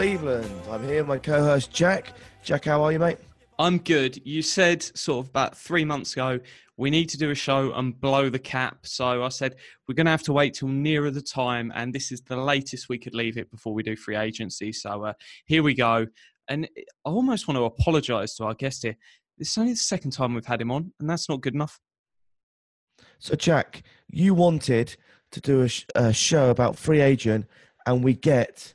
Cleveland. I'm here with my co host, Jack. Jack, how are you, mate? I'm good. You said sort of about three months ago, we need to do a show and blow the cap. So I said, we're going to have to wait till nearer the time. And this is the latest we could leave it before we do free agency. So uh, here we go. And I almost want to apologise to our guest here. It's only the second time we've had him on, and that's not good enough. So, Jack, you wanted to do a, sh- a show about free agent, and we get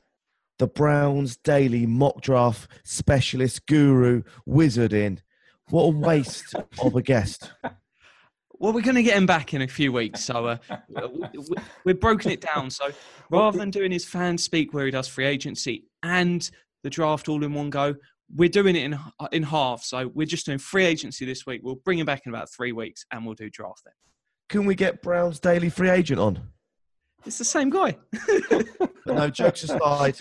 the Browns Daily mock draft specialist guru wizard in. What a waste of a guest. Well, we're going to get him back in a few weeks. So uh, we- we- we're broken it down. So rather than doing his fan speak where he does free agency and the draft all in one go, we're doing it in in half. So we're just doing free agency this week. We'll bring him back in about three weeks and we'll do draft then. Can we get Browns Daily free agent on? It's the same guy. But no, jokes aside,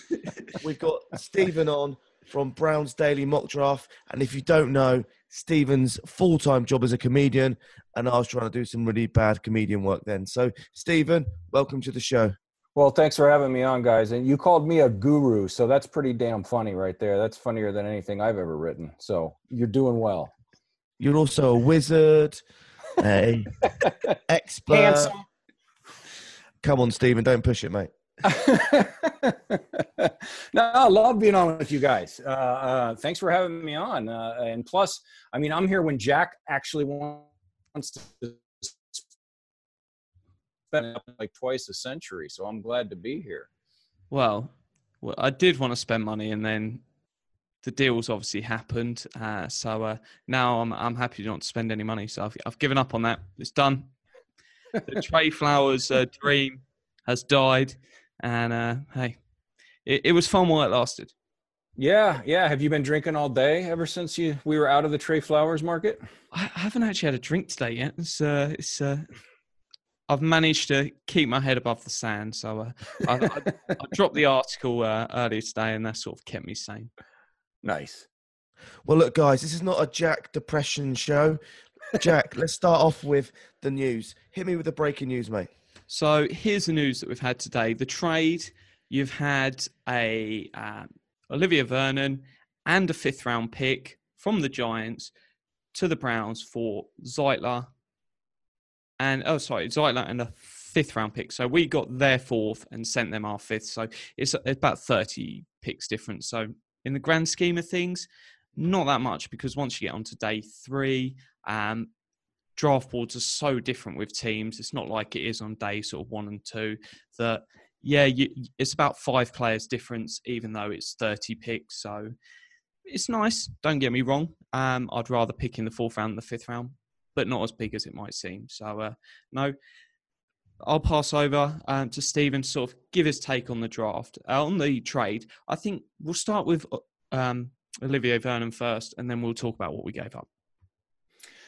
we've got Stephen on from Brown's Daily Mock Draft. And if you don't know, Stephen's full time job as a comedian, and I was trying to do some really bad comedian work then. So, Stephen, welcome to the show. Well, thanks for having me on, guys. And you called me a guru, so that's pretty damn funny right there. That's funnier than anything I've ever written. So you're doing well. You're also a wizard, a expert. Handsome. Come on, Stephen, don't push it, mate. no, I love being on with you guys. Uh, uh, thanks for having me on. Uh, and plus, I mean, I'm here when Jack actually wants to spend like twice a century. So I'm glad to be here. Well, well, I did want to spend money, and then the deals obviously happened. Uh, so uh, now I'm I'm happy to not to spend any money. So I've I've given up on that. It's done. The Trey Flowers uh, dream has died, and uh, hey, it, it was fun while it lasted. Yeah, yeah. Have you been drinking all day ever since you we were out of the Trey Flowers market? I I haven't actually had a drink today yet. It's uh, it's uh, I've managed to keep my head above the sand. So uh, I, I, I dropped the article uh, earlier today, and that sort of kept me sane. Nice. Well, look, guys, this is not a Jack depression show. Jack, let's start off with the news. Hit me with the breaking news, mate. So here's the news that we've had today. The trade you've had a um, Olivier Vernon and a fifth round pick from the Giants to the Browns for Zeitler and oh sorry Zeitler and a fifth round pick. So we got their fourth and sent them our fifth. So it's about thirty picks difference. So in the grand scheme of things, not that much because once you get onto day three, um, draft boards are so different with teams. It's not like it is on day sort of one and two. That yeah, you, it's about five players difference, even though it's thirty picks. So it's nice. Don't get me wrong. Um, I'd rather pick in the fourth round than the fifth round, but not as big as it might seem. So uh, no. I'll pass over um, to Stephen to sort of give his take on the draft, uh, on the trade. I think we'll start with uh, um, Olivier Vernon first, and then we'll talk about what we gave up.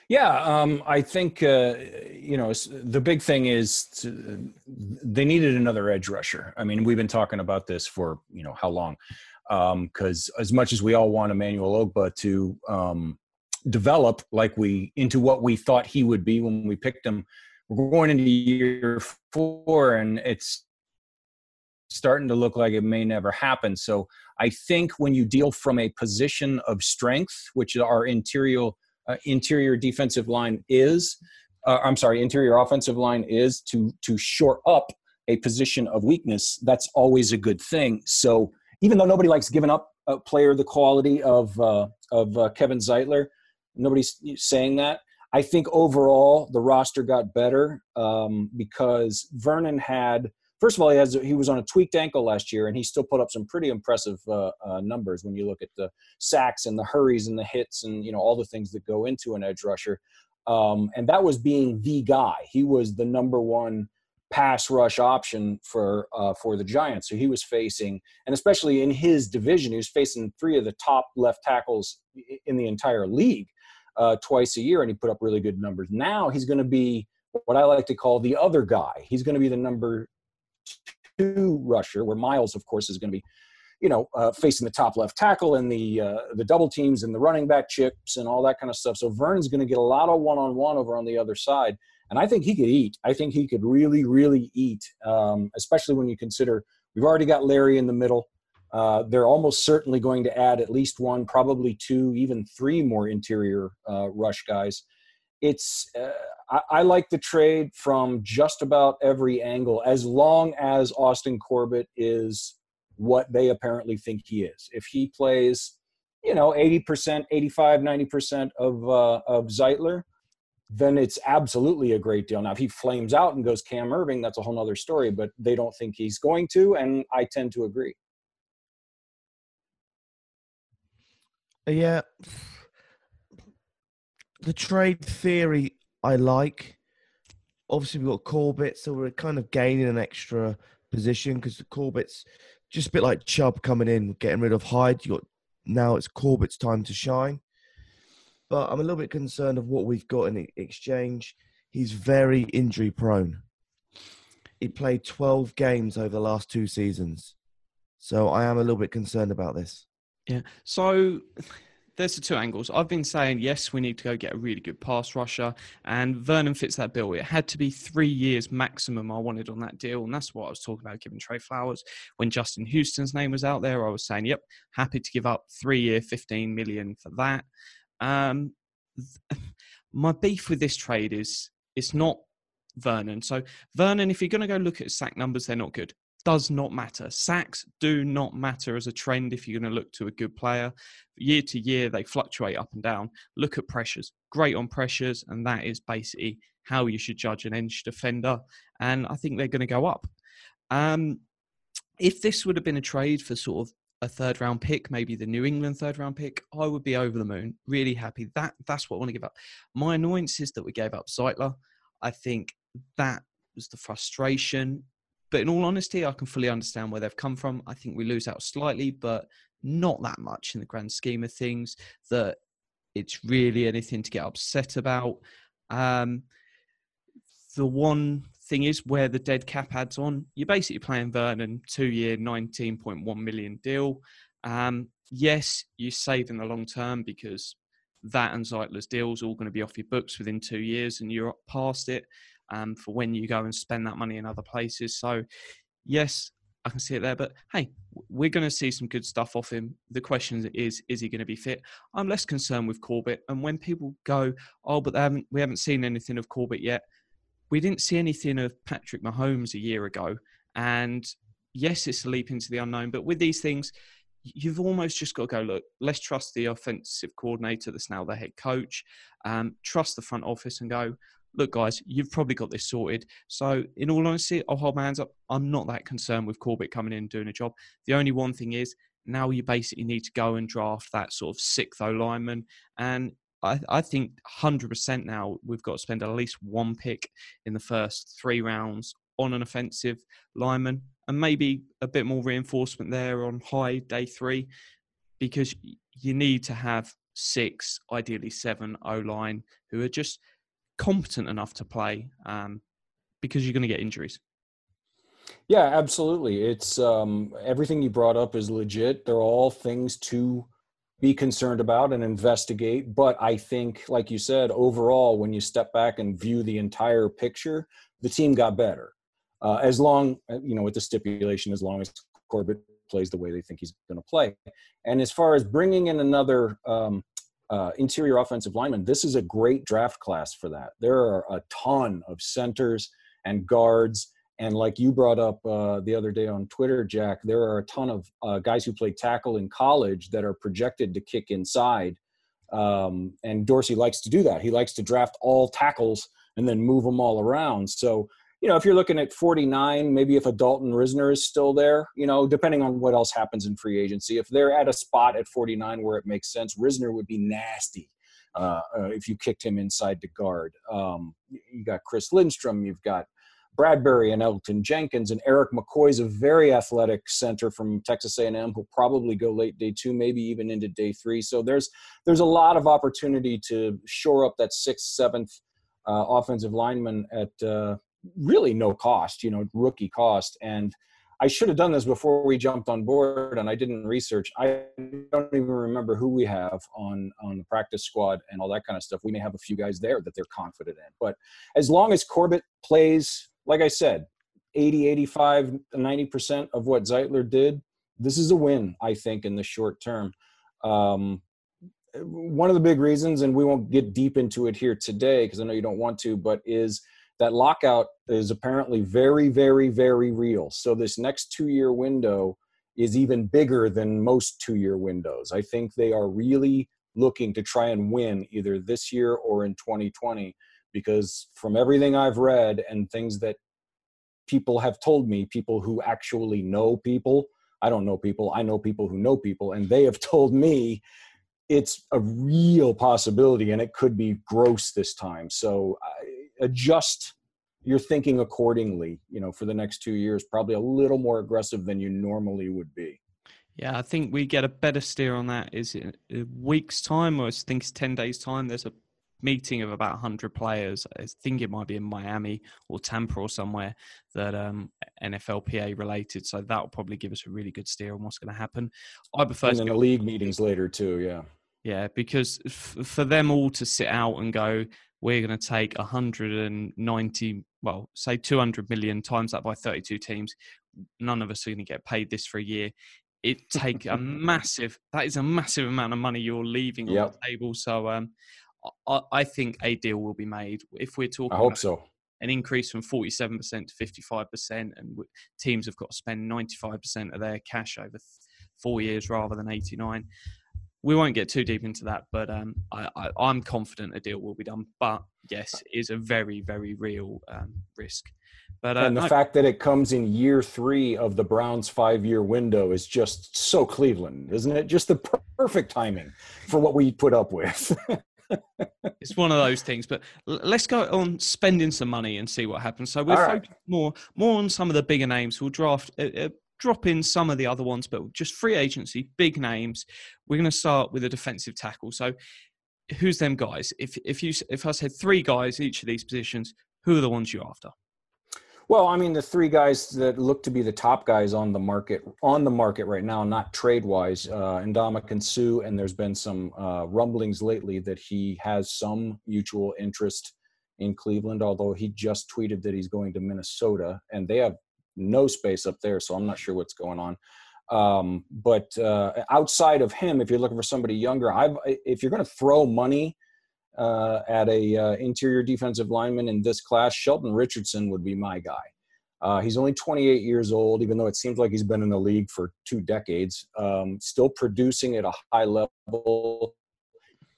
Yeah, um, I think uh, you know the big thing is to, they needed another edge rusher. I mean, we've been talking about this for you know how long? Because as much as we all want Emmanuel Ogbah to um, develop like we into what we thought he would be when we picked him, we're going into year four, and it's starting to look like it may never happen. So I think when you deal from a position of strength, which our interior uh, interior defensive line is, uh, I'm sorry, interior offensive line is to to shore up a position of weakness. That's always a good thing. So even though nobody likes giving up a player the quality of uh, of uh, Kevin Zeitler, nobody's saying that. I think overall the roster got better um, because Vernon had first of all, he has he was on a tweaked ankle last year, and he still put up some pretty impressive uh, uh, numbers when you look at the sacks and the hurries and the hits and you know all the things that go into an edge rusher. um, and that was being the guy. He was the number one pass rush option for uh, for the Giants. So he was facing, and especially in his division, he was facing three of the top left tackles in the entire league uh, twice a year, and he put up really good numbers. Now he's going to be what I like to call the other guy. He's going to be the number two rusher, where Miles, of course, is going to be you know, uh, facing the top left tackle and the uh, the double teams and the running back chips and all that kind of stuff. So Vernon's going to get a lot of one on one over on the other side, and I think he could eat. I think he could really, really eat, um, especially when you consider we've already got Larry in the middle. Uh, they're almost certainly going to add at least one, probably two, even three more interior uh, rush guys. It's uh, I, I like the trade from just about every angle, as long as Austin Corbett is what they apparently think he is. If he plays, you know, 80%, 85, 90% of, uh, of Zeitler, then it's absolutely a great deal. Now, if he flames out and goes Cam Erving that's a whole other story, but they don't think he's going to, and I tend to agree. Yeah. The trade theory I like. Obviously, we've got Corbett, so we're kind of gaining an extra position because Corbett's just a bit like Chubb coming in, getting rid of Hyde. You got now it's Corbett's time to shine. But I'm a little bit concerned of what we've got in exchange. He's very injury prone. He played 12 games over the last two seasons. So I am a little bit concerned about this. Yeah. So there's the two angles. I've been saying yes, we need to go get a really good pass rusher, and Vernon fits that bill. It had to be three years maximum. I wanted on that deal, and that's what I was talking about giving Trey Flowers when Justin Houston's name was out there. I was saying, yep, happy to give up three year, fifteen million for that. Um, my beef with this trade is it's not Vernon. So Vernon, if you're going to go look at sack numbers, they're not good does not matter. Sacks do not matter as a trend if you're going to look to a good player. Year to year, they fluctuate up and down. Look at pressures. Great on pressures, and that is basically how you should judge an edge defender. And I think they're going to go up. Um, if this would have been a trade for sort of a third round pick, maybe the New England third round pick, I would be over the moon, really happy. That that's what I want to give up. My annoyance is that we gave up Zeitler. I think that was the frustration but in all honesty, I can fully understand where they've come from. I think we lose out slightly, but not that much in the grand scheme of things that it's really anything to get upset about. Um, the one thing is where the dead cap adds on, you're basically playing Vernon two year, 19.1 million deal. Um, yes, you save in the long term because that and Zeitler's deal is all going to be off your books within two years and you're past it um, for when you go and spend that money in other places. So, yes, I can see it there. But hey, we're going to see some good stuff off him. The question is, is he going to be fit? I'm less concerned with Corbett. And when people go, oh, but haven't, we haven't seen anything of Corbett yet. We didn't see anything of Patrick Mahomes a year ago. And yes, it's a leap into the unknown. But with these things, you've almost just got to go look let's trust the offensive coordinator that's now the head coach um, trust the front office and go look, guys, you've probably got this sorted. So, in all honesty, I'll hold my hands up. I'm not that concerned with Corbett coming in and doing a job. The only one thing is now you basically need to go and draft that sort of sixth O lineman. And I, I think 100% now we've got to spend at least one pick in the first three rounds on an offensive lineman and maybe a bit more reinforcement there on high day three because you need to have six, ideally seven O line who are just competent enough to play um, because you're going to get injuries. Yeah, absolutely. It's um, everything you brought up is legit. They're all things to be concerned about and investigate. But I think, like you said, overall, when you step back and view the entire picture, the team got better. Uh, as long, uh, you know, with the stipulation, as long as Corbett plays the way they think he's going to play. And as far as bringing in another um, uh, interior offensive linemen, this is a great draft class for that. There are a ton of centers and guards. And like you brought up uh, the other day on Twitter, Jack, there are a ton of uh, guys who play tackle in college that are projected to kick inside. Um, and Dorsey likes to do that. He likes to draft all tackles and then move them all around. So you know, if you're looking at 49, maybe if a Dalton Risner is still there, you know, depending on what else happens in free agency, if they're at a spot at 49 where it makes sense, Risner would be nasty. uh, uh, if you kicked him inside to guard. Um, you got Chris Lindstrom, you've got Bradbury and Elgton Jenkins, and Erik McCoy's a very athletic center from Texas A&M who'll probably go late day two, maybe even into day three. So there's there's a lot of opportunity to shore up that sixth, seventh uh, offensive lineman at uh, really no cost, you know, rookie cost. And I should have done this before we jumped on board, and I didn't research. I don't even remember who we have on on the practice squad and all that kind of stuff. We may have a few guys there that they're confident in, but as long as Corbett plays, like I said, 80, 85, 90 percent of what Zeitler did, this is a win. I think in the short term. Um, one of the big reasons, and we won't get deep into it here today because I know you don't want to, but is that lockout is apparently very, very, very real. So this next two year window is even bigger than most two year windows. I think they are really looking to try and win either this year or in 2020 because from everything I've read and things that people have told me, people who actually know people, I don't know people, I know people who know people, and they have told me it's a real possibility and it could be gross this time. So adjust your thinking accordingly, you know, for the next two years, probably a little more aggressive than you normally would be. Yeah, I think we get a better steer on that. Is in a week's time, or I think it's 10 days' time, there's a meeting of about 100 players. I think it might be in Miami or Tampa or somewhere that um, NFLPA related. So that will probably give us a really good steer on what's going to happen. I prefer and then the league meetings later too. Yeah. Yeah, because f- for them all to sit out and go, we're going to take 190, well, say 200 million times that by 32 teams. None of us are going to get paid this for a year. It take a massive, that is a massive amount of money you're leaving yep. on the table. So um, I, I, think a deal will be made. If we're talking, I hope so. An increase from 47% to 55%, and teams have got to spend 95% of their cash over four years rather than 89 we won't get too deep into that, but um, I, am confident a deal will be done. But yes, it is a very, very real um, risk. But uh, and the no, fact that it comes in year three of the Browns' five-year window is just so Cleveland, isn't it? Just the perfect timing for what we put up with. it's one of those things. But let's go on spending some money and see what happens. So we're right. more more on some of the bigger names. We'll draft. Uh, drop in some of the other ones, but just free agency, big names. We're going to start with a defensive tackle. So, who's them guys? If if you if I said three guys each of these positions, who are the ones you're after? Well, I mean, the three guys that look to be the top guys on the market on the market right now, not trade wise, uh, Ndamukong Suh, and there's been some uh, rumblings lately that he has some mutual interest in Cleveland. Although he just tweeted that he's going to Minnesota, and they have no space up there, so I'm not sure what's going on. Um, but uh, outside of him, if you're looking for somebody younger, I've if you're going to throw money uh, at a uh, interior defensive lineman in this class, Sheldon Richardson would be my guy. Uh, he's only 28 years old, even though it seems like he's been in the league for two decades. Um, still producing at a high level.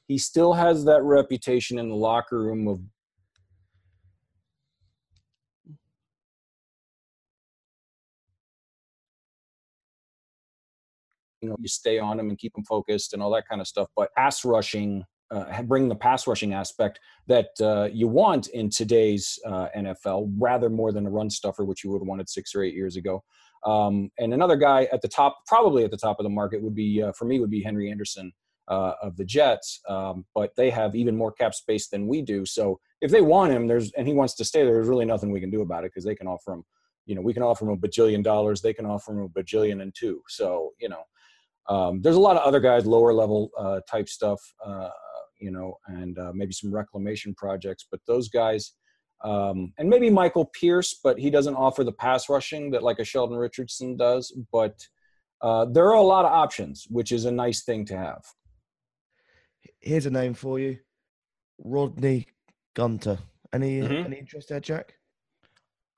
He still has that reputation in the locker room of you know you stay on them and keep them focused and all that kind of stuff. But pass rushing, uh, bring the pass rushing aspect that uh, you want in today's uh, NFL, rather more than a run stuffer, which you would have wanted six or eight years ago. Um, and another guy at the top, probably at the top of the market, would be uh, for me would be Henry Anderson. Uh, of the Jets, um, but they have even more cap space than we do. So if they want him, there's and he wants to stay there, there's really nothing we can do about it because they can offer him you know, we can offer him a bajillion dollars. They can offer him a bajillion and two. So, you know, um, there's a lot of other guys, lower level uh, type stuff, uh, you know, and uh, maybe some reclamation projects. But those guys, um, and maybe Michael Pierce, but he doesn't offer the pass rushing that like a Sheldon Richardson does. But uh, there are a lot of options, which is a nice thing to have. Here's a name for you, Rodney Gunter. Any mm-hmm. any interest there, Jack?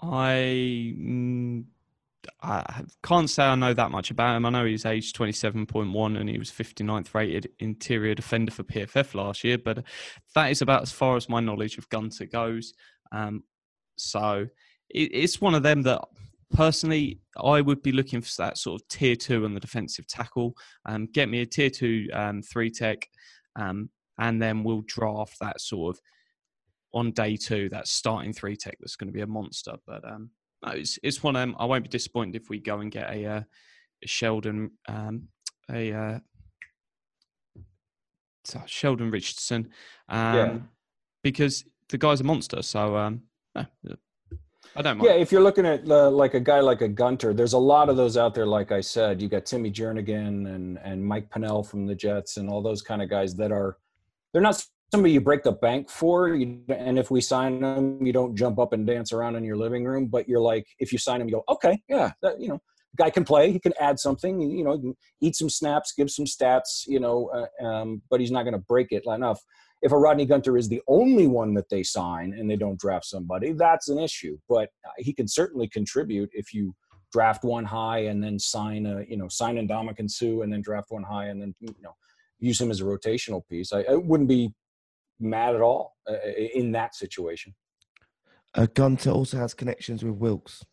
I mm, I can't say I know that much about him. I know he's aged 27.1 and he was 59th rated interior defender for PFF last year, but that is about as far as my knowledge of Gunter goes. Um, so it, it's one of them that personally I would be looking for that sort of tier two on the defensive tackle. Um, get me a tier two um, three tech. Um, and then we'll draft that sort of on day two that starting three tech that's going to be a monster. But um, no, it's it's one of them. I won't be disappointed if we go and get a, uh, a Sheldon um, a uh, Sheldon Richardson, um, Yeah. because the guy's a monster. So um, no, I don't mind. Yeah, if you're looking at uh, like a guy like a Gunter, there's a lot of those out there. Like I said, you got Timmy Jernigan and and Mike Pennel from the Jets and all those kind of guys that are they're not somebody you break the bank for. You, and if we sign them, you don't jump up and dance around in your living room. But you're like, if you sign him, you go, okay, yeah, that, you know, guy can play. He can add something. You know, eat some snaps, give some stats. You know, uh, um, but he's not going to break it enough if a Rodney Gunter is the only one that they sign and they don't draft somebody, that's an issue. But uh, he can certainly contribute if you draft one high and then sign a, you know, sign Ndamukong Suh and then draft one high and then, you know, use him as a rotational piece. I, I wouldn't be mad at all uh, in that situation. Uh, Gunter also has connections with Wilks.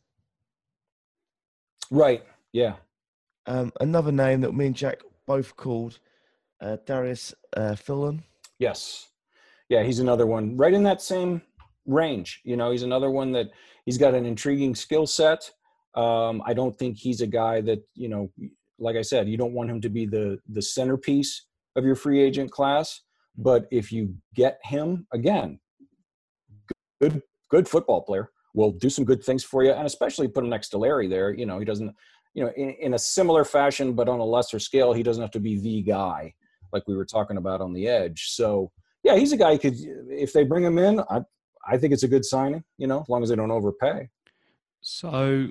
Right. Yeah. Um, another name that me and Jack both called uh, Darius uh, Philon. Yes. Yeah, he's another one right in that same range. You know, he's another one that he's got an intriguing skill set. Um, I don't think he's a guy that, you know, like I said, you don't want him to be the the centerpiece of your free agent class. But if you get him again, good good football player will do some good things for you, and especially put him next to Larry there. You know, he doesn't, you know, in, in a similar fashion, but on a lesser scale, he doesn't have to be the guy like we were talking about on the edge. So yeah, he's a guy who could if they bring him in, I I think it's a good signing, you know, as long as they don't overpay. So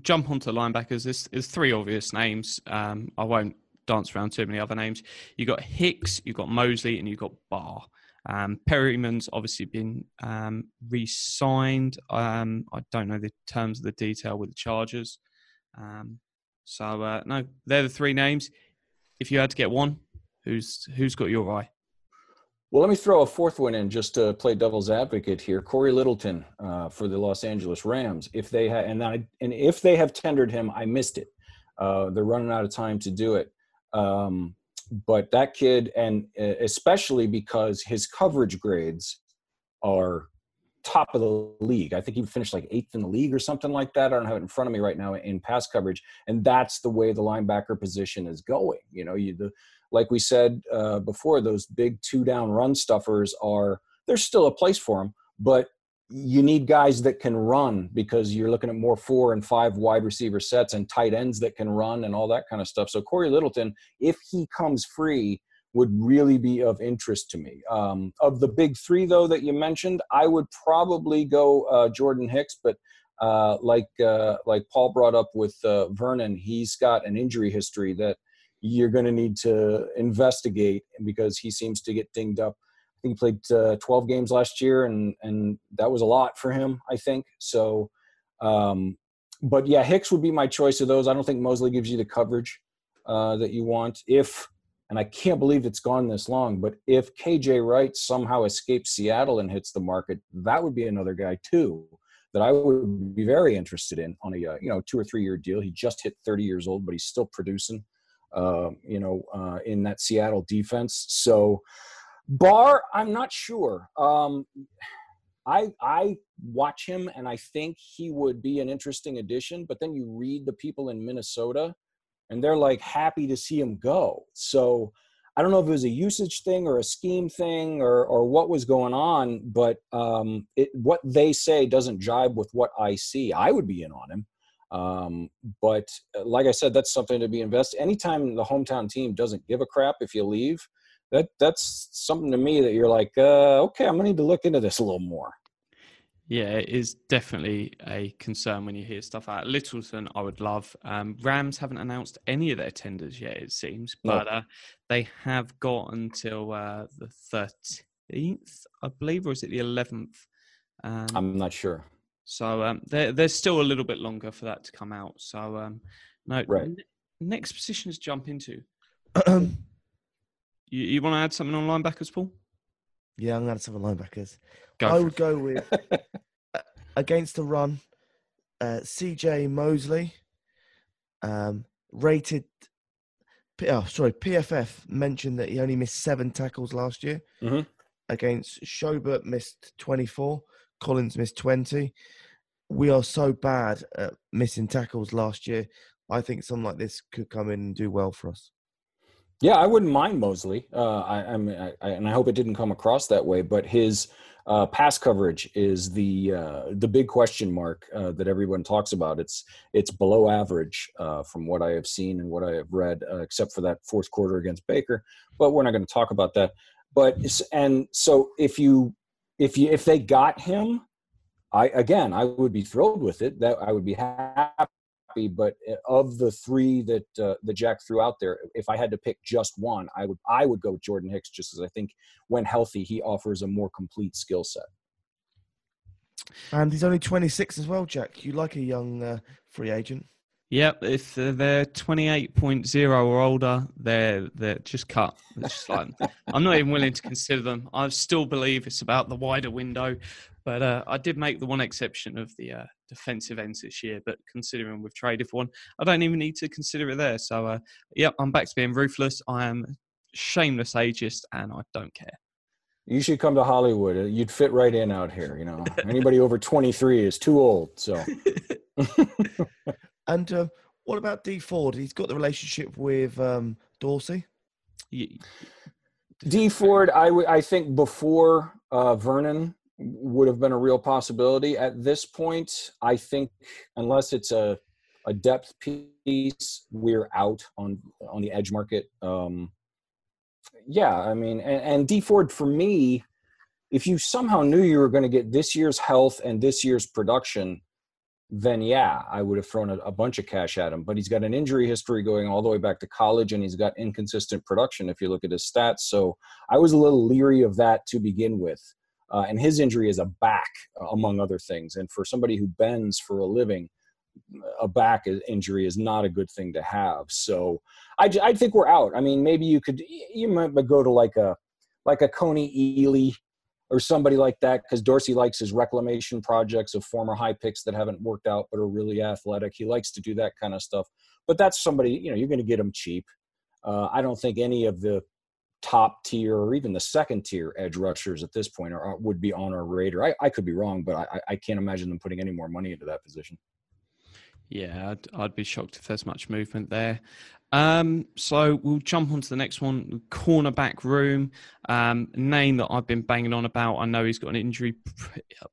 jump onto linebackers. There's, there's three obvious names. Um, I won't dance around too many other names. You've got Hicks, you've got Mosley, and you've got Barr. Um, Perryman's obviously been um, re-signed. Um, I don't know the terms of the detail with the Chargers. Um, so uh, no, they're the three names. If you had to get one, who's who's got your eye? Well, let me throw a fourth one in just to play devil's advocate here. Cory Littleton uh, for the Los Angeles Rams. If they had, and I, and if they have tendered him, I missed it. Uh, they're running out of time to do it. Um, but that kid, and especially because his coverage grades are top of the league. I think he finished like eighth in the league or something like that. I don't have it in front of me right now in pass coverage, and that's the way the linebacker position is going. You know, you the like we said uh, before, those big two down run stuffers are there's still a place for them, but you need guys that can run because you're looking at more four and five wide receiver sets and tight ends that can run and all that kind of stuff. So Cory Littleton, if he comes free, would really be of interest to me. Um, of the big three, though, that you mentioned, I would probably go uh, Jordan Hicks, but uh, like uh, like Paul brought up with uh, Vernon, he's got an injury history that you're going to need to investigate because he seems to get dinged up. Think he played uh, 12 games last year, and and that was a lot for him. I think so. Um, but yeah, Hicks would be my choice of those. I don't think Mosley gives you the coverage uh, that you want. If and I can't believe it's gone this long, but if KJ Wright somehow escapes Seattle and hits the market, that would be another guy too that I would be very interested in on a uh, you know two or three year deal. He just hit 30 years old, but he's still producing. Uh, you know, uh, in that Seattle defense. So, Barr, I'm not sure. Um, I I watch him and I think he would be an interesting addition. But then you read the people in Minnesota, and they're like happy to see him go. So. I don't know if it was a usage thing or a scheme thing or or what was going on, but um, it, what they say doesn't jibe with what I see. I would be in on him. Um, but uh, like I said, that's something to be invested. Anytime the hometown team doesn't give a crap if you leave, that that's something to me that you're like, uh, okay, I'm gonna need to look into this a little more. Yeah, it is definitely a concern when you hear stuff like Littleton. I would love. Um, Rams haven't announced any of their tenders yet, it seems, No. but uh, they have got until uh, the thirteenth, I believe, or is it the eleventh? Um, I'm not sure. so um, there, there's still a little bit longer for that to come out. So um, no, Right. n- next position to jump into. yeah, You, you want to add something on linebackers, Paul? Yeah, I'm going to have linebackers. Go I would it. go with uh, against the run, uh, CJ Mosley, um, rated P- oh, sorry, PFF mentioned that he only missed seven tackles last year Mhm. against Schobert missed 24, Collins missed 20. We are so bad at missing tackles last year. I think something like this could come in and do well for us. Yeah, I wouldn't mind Mosley. Uh, I, I mean, I, I, and I hope it didn't come across that way. But his uh, pass coverage is the uh, the big question mark uh, that everyone talks about. It's it's below average uh, from what I have seen and what I have read, uh, except for that fourth quarter against Baker. But we're not going to talk about that. But and so if you if you if they got him, I again I would be thrilled with it. That I would be happy but uh, of the three that uh, that Jack threw out there, if I had to pick just one, I would I would go with Jordan Hicks just as I think when healthy he offers a more complete skill set. And he's only 26 as well, Jack. You like a young uh, free agent. Yep, if uh, they're 28.0 or older, they're they're just cut. It's just like I'm not even willing to consider them. I still believe it's about the wider window, but uh, I did make the one exception of the uh, defensive ends this year. But considering we've traded for one, I don't even need to consider it there. So, uh, yep, I'm back to being ruthless. I am shameless ageist, and I don't care. You should come to Hollywood. Uh, You'd fit right in out here. You know, anybody over 23 is too old. So And uh, what about Dee Ford? He's got the relationship with um, Dorsey. You- Dee Ford, I I think before uh, Vernon would have been a real possibility. At this point, I think unless it's a a depth piece, we're out on on the edge market. Um, yeah, I mean, and, and Dee Ford for me, if you somehow knew you were going to get this year's health and this year's production, then yeah, I would have thrown a, a bunch of cash at him. But he's got an injury history going all the way back to college, and he's got inconsistent production if you look at his stats. So I was a little leery of that to begin with. Uh, and his injury is a back, uh, among other things. And for somebody who bends for a living, a back injury is not a good thing to have. So I, I think we're out. I mean, maybe you could you might go to like a like a Kony Ealy or somebody like that because Dorsey likes his reclamation projects of former high picks that haven't worked out but are really athletic. He likes to do that kind of stuff. But that's somebody you know you're going to get him cheap. Uh, I don't think any of the top tier or even the second tier edge rushers at this point are, are would be on our radar. I, I could be wrong, but I, I can't imagine them putting any more money into that position. Yeah, I'd, I'd be shocked if there's much movement there. Um, so we'll jump on to the next one, cornerback room. Um, name that I've been banging on about. I know he's got an injury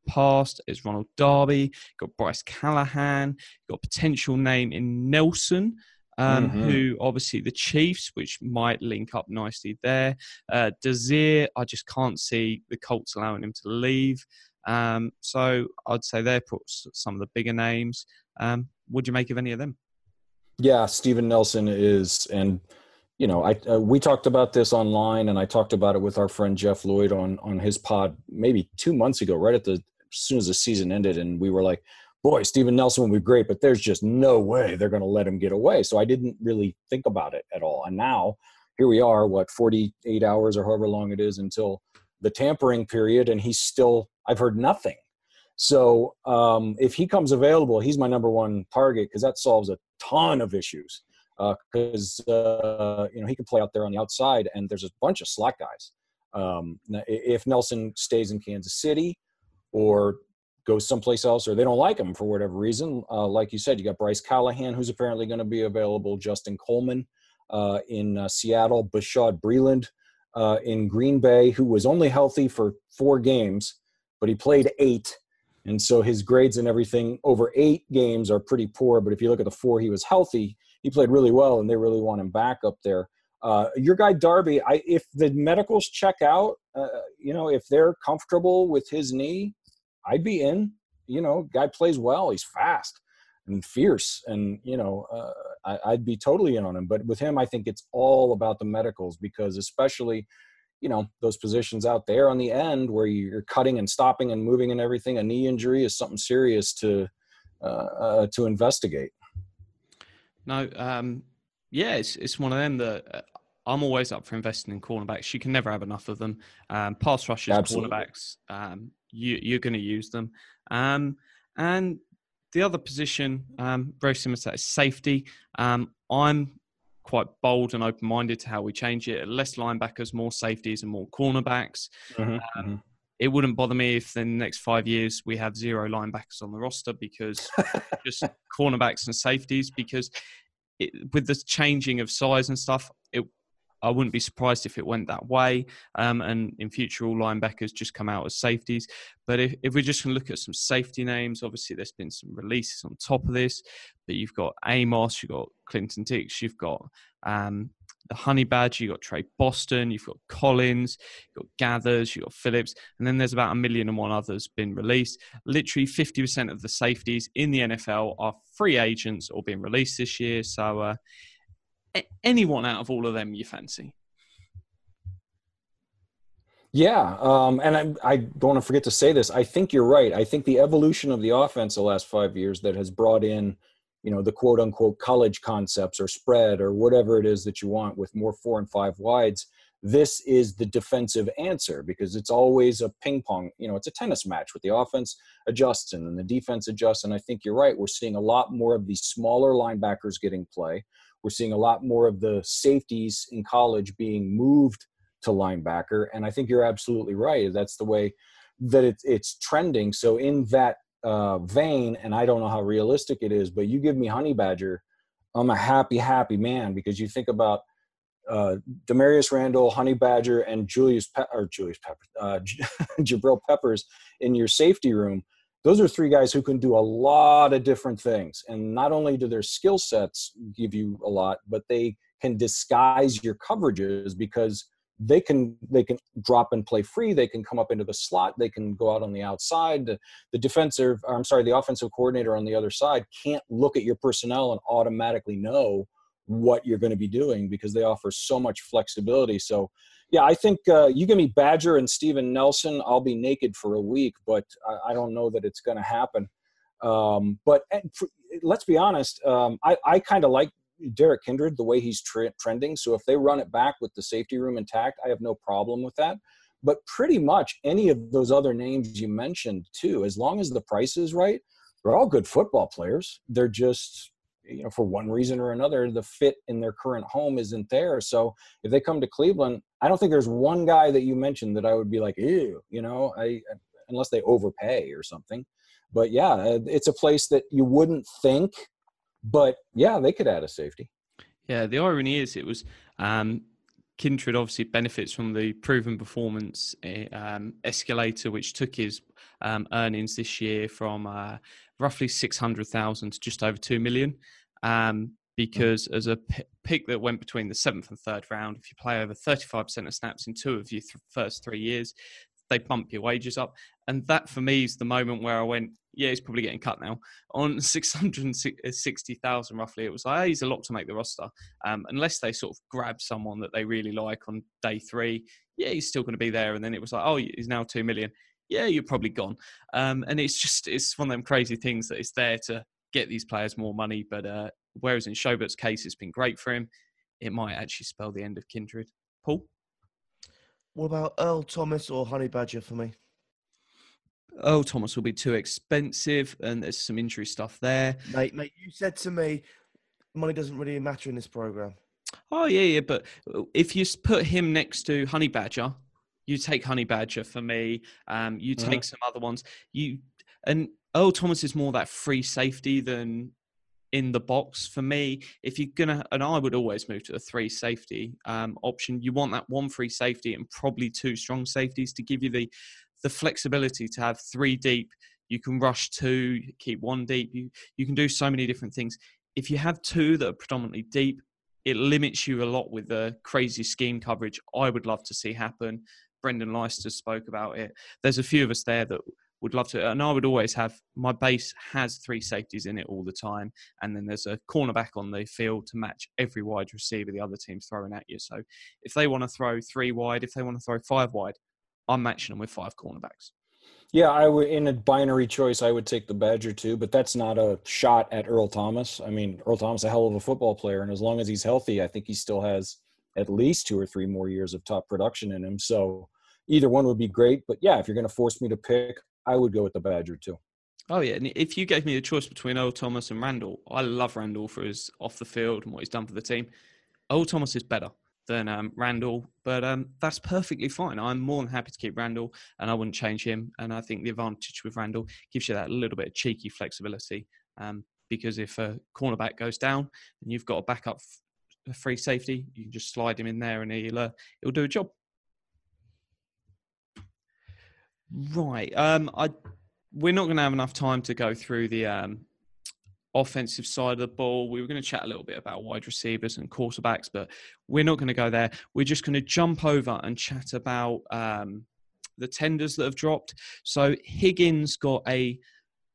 past. Is Ronald Darby. Got Bryce Callahan. Got potential name in Nelson. Um, Mhm. Who obviously the Chiefs, which might link up nicely there. Uh, Desir, I just can't see the Colts allowing him to leave. Um, so I'd say they're put some of the bigger names. Um, what do you make of any of them? Yeah, Steven Nelson is, and you know, I uh, we talked about this online, and I talked about it with our friend Jeff Lloyd on on his pod maybe two months ago, right at the as soon as the season ended, and we were like, "Boy, Steven Nelson would be great, but there's just no way they're going to let him get away." So I didn't really think about it at all, and now here we are, what 48 hours or however long it is until the tampering period, and he's still. I've heard nothing. So um, if he comes available, he's my number one target because that solves a ton of issues. Because uh, you know he can play out there on the outside, and there's a bunch of slot guys. Um, if Nelson stays in Kansas City or goes someplace else, or they don't like him for whatever reason, uh, like you said, you got Bryce Callahan, who's apparently going to be available, Justin Coleman uh, in uh, Seattle, Bashad Breland uh, in Green Bay, who was only healthy for four games, but he played eight and so his grades and everything over eight games are pretty poor. But if you look at the four he was healthy, he played really well, and they really want him back up there. Uh, your guy Darby, I, if the medicals check out, uh, you know, if they're comfortable with his knee, I'd be in. You know, guy plays well. He's fast and fierce, and you know, uh, I, I'd be totally in on him. But with him, I think it's all about the medicals because, especially you know those positions out there on the end where you're cutting and stopping and moving and everything a knee injury is something serious to uh, uh, to investigate No, um, yeah, it's it's one of them that uh, I'm always up for investing in cornerbacks. You can never have enough of them. Um, pass rushers, Absolutely. cornerbacks, um, you, you're going to use them. Um, and the other position, um, very similar to that, is safety. Um, I'm quite bold and open minded to how we change it. Less linebackers, more safeties, and more cornerbacks. Mhm, Um, mhm. It wouldn't bother me if in the next five years we have zero linebackers on the roster because just cornerbacks and safeties. Because it, with the changing of size and stuff, it I wouldn't be surprised if it went that way. Um, and in future, all linebackers just come out as safeties. But if, if we're just going to look at some safety names, obviously there's been some releases on top of this. But you've got Amos, you've got Clinton Dix, you've got um, the Honey Badger, you've got Tre Boston, you've got Collins, you've got Gathers, you've got Phillips, and then there's about a million and one others been released. Literally 50% of the safeties in the NFL are free agents or being released this year. So uh, anyone out of all of them you fancy? Yeah, um, and I, I don't want to forget to say this. I think you're right. I think the evolution of the offense the last five years that has brought in, you know, the quote unquote college concepts or spread or whatever it is that you want with more four and five wides. This is the defensive answer because it's always a ping pong. You know, it's a tennis match with the offense adjusts and the defense adjusts. And I think you're right. We're seeing a lot more of these smaller linebackers getting play. We're seeing a lot more of the safeties in college being moved to linebacker. And I think you're absolutely right. That's the way that it's, it's trending. So in that uh, vein, and I don't know how realistic it is, but you give me Honey Badger, I'm a happy, happy man because you think about uh, Damarious Randall, Honey Badger, and Julius Pe- or Julius Peppers, uh, Jabril Peppers in your safety room. Those are three guys who can do a lot of different things, and not only do their skill sets give you a lot, but they can disguise your coverages because they can they can drop and play free they can come up into the slot they can go out on the outside. The, the defensive i'm sorry the offensive coordinator on the other side can't look at your personnel and automatically know what you're going to be doing because they offer so much flexibility so yeah i think uh, you give me badger and steven nelson i'll be naked for a week but i, I don't know that it's going to happen um, but for, let's be honest um, i, I kind of like Derrick Kindred, the way he's tre- trending. So if they run it back with the safety room intact, I have no problem with that. But pretty much any of those other names you mentioned too, as long as the price is right, they're all good football players. They're just, you know, for one reason or another, the fit in their current home isn't there. So if they come to Cleveland, I don't think there's one guy that you mentioned that I would be like, ew, you know, I unless they overpay or something. But yeah, uh, it's a place that you wouldn't think but yeah, they could add a safety. Yeah, the irony is it was um, Kindred obviously benefits from the proven performance eh, um, escalator, which took his um, earnings this year from uh, roughly 600,000 to just over 2 million. Um, because as a pick that went between the seventh and third round, if you play over 35% of snaps in two of your th- first three years, they bump your wages up. And that for me is the moment where I went, yeah, he's probably getting cut now. On 660,000 roughly, it was like, hey, he's a lot to make the roster. Um, unless they sort of grab someone that they really like on day three, yeah, he's still going to be there. And then it was like, oh, he's now 2 million. Yeah, you're probably gone. Um, and it's just, it's one of them crazy things that it's there to get these players more money. But uh, whereas in Schobert's case, it's been great for him, it might actually spell the end of Kindred. Paul? What about Earl Thomas or Honey Badger for me? oh, Thomas will be too expensive, and there's some injury stuff there. Mate, mate, you said to me, money doesn't really matter in this program. Oh yeah, yeah, but if you put him next to Honey Badger, you take Honey Badger for me. Um, you take some other ones. You and Earl Thomas is more that free safety than in the box for me. If you're gonna, and I would always move to the three safety um, option. You want that one free safety and probably two strong safeties to give you the the flexibility to have three deep. You can rush two, keep one deep. You you can do so many different things. If you have two that are predominantly deep, it limits you a lot with the crazy scheme coverage I would love to see happen. Brendan Leister spoke about it. There's a few of us there that would love to, and I would always have my base has three safeties in it all the time, and then there's a cornerback on the field to match every wide receiver the other team's throwing at you. So if they want to throw three wide, if they want to throw five wide, I'm matching them with five cornerbacks. Yeah, I would in a binary choice, I would take the Badger too, but that's not a shot at Earl Thomas. I mean, Earl Thomas a hell of a football player, and as long as he's healthy, I think he still has at least two or three more years of top production in him. So either one would be great. But yeah, if you're going to force me to pick, I would go with the Badger too. Oh yeah, and if you gave me a choice between Earl Thomas and Randall, I love Randall for his off the field and what he's done for the team. Earl Thomas is better than um, Randall, but um, that's perfectly fine. I'm more than happy to keep Randall, and I wouldn't change him. And I think the advantage with Randall gives you that little bit of cheeky flexibility. Um, because if a cornerback goes down and you've got a backup a free safety, you can just slide him in there and he'll uh, he'll do a job. Right. Um, I we're not going to have enough time to go through the um, offensive side of the ball. We were going to chat a little bit about wide receivers and quarterbacks, but we're not going to go there. We're just going to jump over and chat about um, the tenders that have dropped. So Higgins got a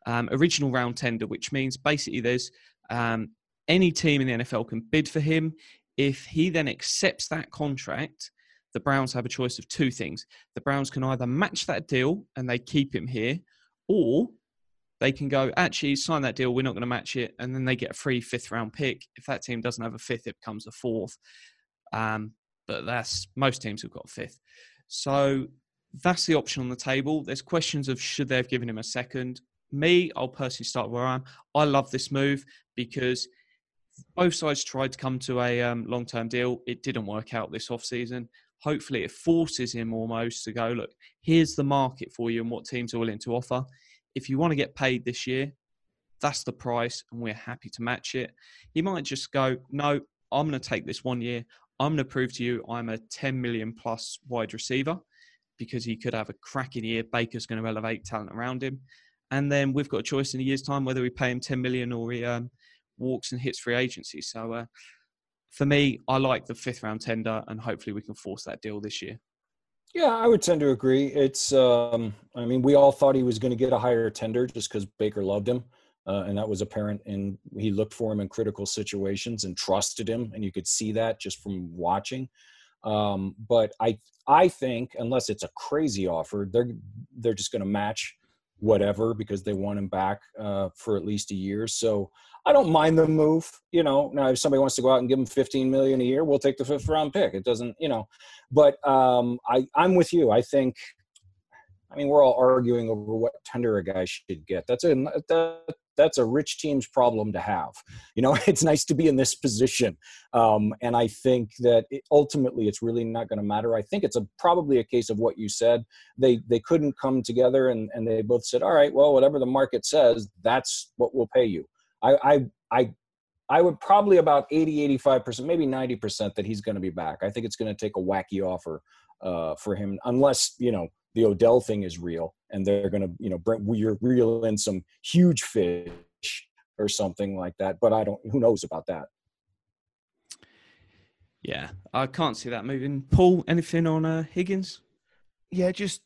um, original round tender, which means basically there's um, any team in the NFL can bid for him. If he then accepts that contract, the Browns have a choice of two things. The Browns can either match that deal and they keep him here, or they can go, actually, sign that deal, we're not going to match it, and then they get a free fifth round pick. If that team doesn't have a fifth, it becomes a fourth. Um, but that's most teams have got a fifth. So that's the option on the table. There's questions of should they have given him a second. Me, I'll personally start where I am. I love this move because both sides tried to come to a um, long term deal. It didn't work out this off season. Hopefully, it forces him almost to go, look, here's the market for you and what teams are willing to offer. If you want to get paid this year, that's the price, and we're happy to match it. He might just go, no, I'm going to take this one year. I'm going to prove to you I'm a 10 million plus wide receiver because he could have a cracking year. Baker's going to elevate talent around him. And then we've got a choice in a year's time whether we pay him 10 million or he um, walks and hits free agency. So uh, for me, I like the fifth round tender, and hopefully we can force that deal this year. Yeah, I would tend to agree. It's, um, I mean, we all thought he was going to get a higher tender just because Baker loved him. Uh, and that was apparent and he looked for him in critical situations and trusted him and you could see that just from watching um, but i i think unless it's a crazy offer they're they're just going to match whatever because they want him back uh, for at least a year so I don't mind the move. You know, now if somebody wants to go out and give him 15 million a year, we'll take the fifth round pick. It doesn't, you know, but um, I, I'm with you. I think, I mean, we're all arguing over what tender a guy should get. That's a that, that's a rich team's problem to have. You know, it's nice to be in this position, um, and I think that it, ultimately it's really not going to matter. I think it's a probably a case of what you said. They they couldn't come together, and and they both said, all right, well, whatever the market says, that's what we'll pay you. I, I, I, I would probably about 80, 85%, maybe 90% that he's going to be back. I think it's going to take a wacky offer uh, for him, unless, you know, the Odell thing is real and they're going to, you know, bring, you're reel in some huge fish or something like that. But I don't, who knows about that? Yeah, I can't see that moving. Paul, anything on uh, Higgins? Yeah, just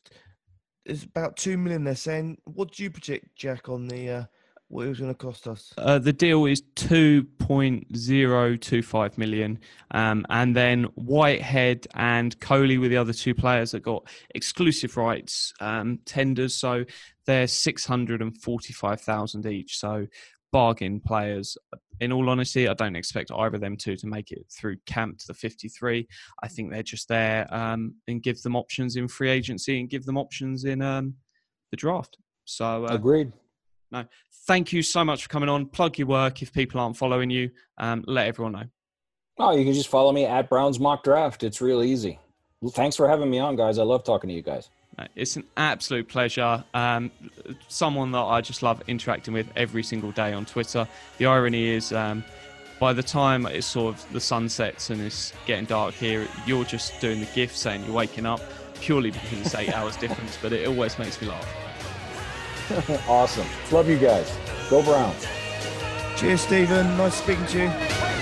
it's about two million. They're saying. What do you predict, Jack, on the uh, what it was going to cost us? Uh, the deal is 2.025 million. Um, and then Whitehead and Coley were the other two players that got exclusive rights um, tenders. So they're 645,000 each. So bargain players. In all honesty, I don't expect either of them two to make it through camp to the 53. I think they're just there um, and give them options in free agency and give them options in um, the draft. So uh, agreed. No, thank you so much for coming on. Plug your work if people aren't following you. Um, let everyone know. Oh, you can just follow me at Browns Mock Draft. It's real easy. Thanks for having me on, guys. I love talking to you guys. It's an absolute pleasure. Um, someone that I just love interacting with every single day on Twitter. The irony is, um, by the time it's sort of the sun sets and it's getting dark here, you're just doing the gift saying you're waking up purely because it's eight hours difference, but it always makes me laugh. Awesome. Love you guys. Go Browns. Cheers, Stephen. Nice speaking to you.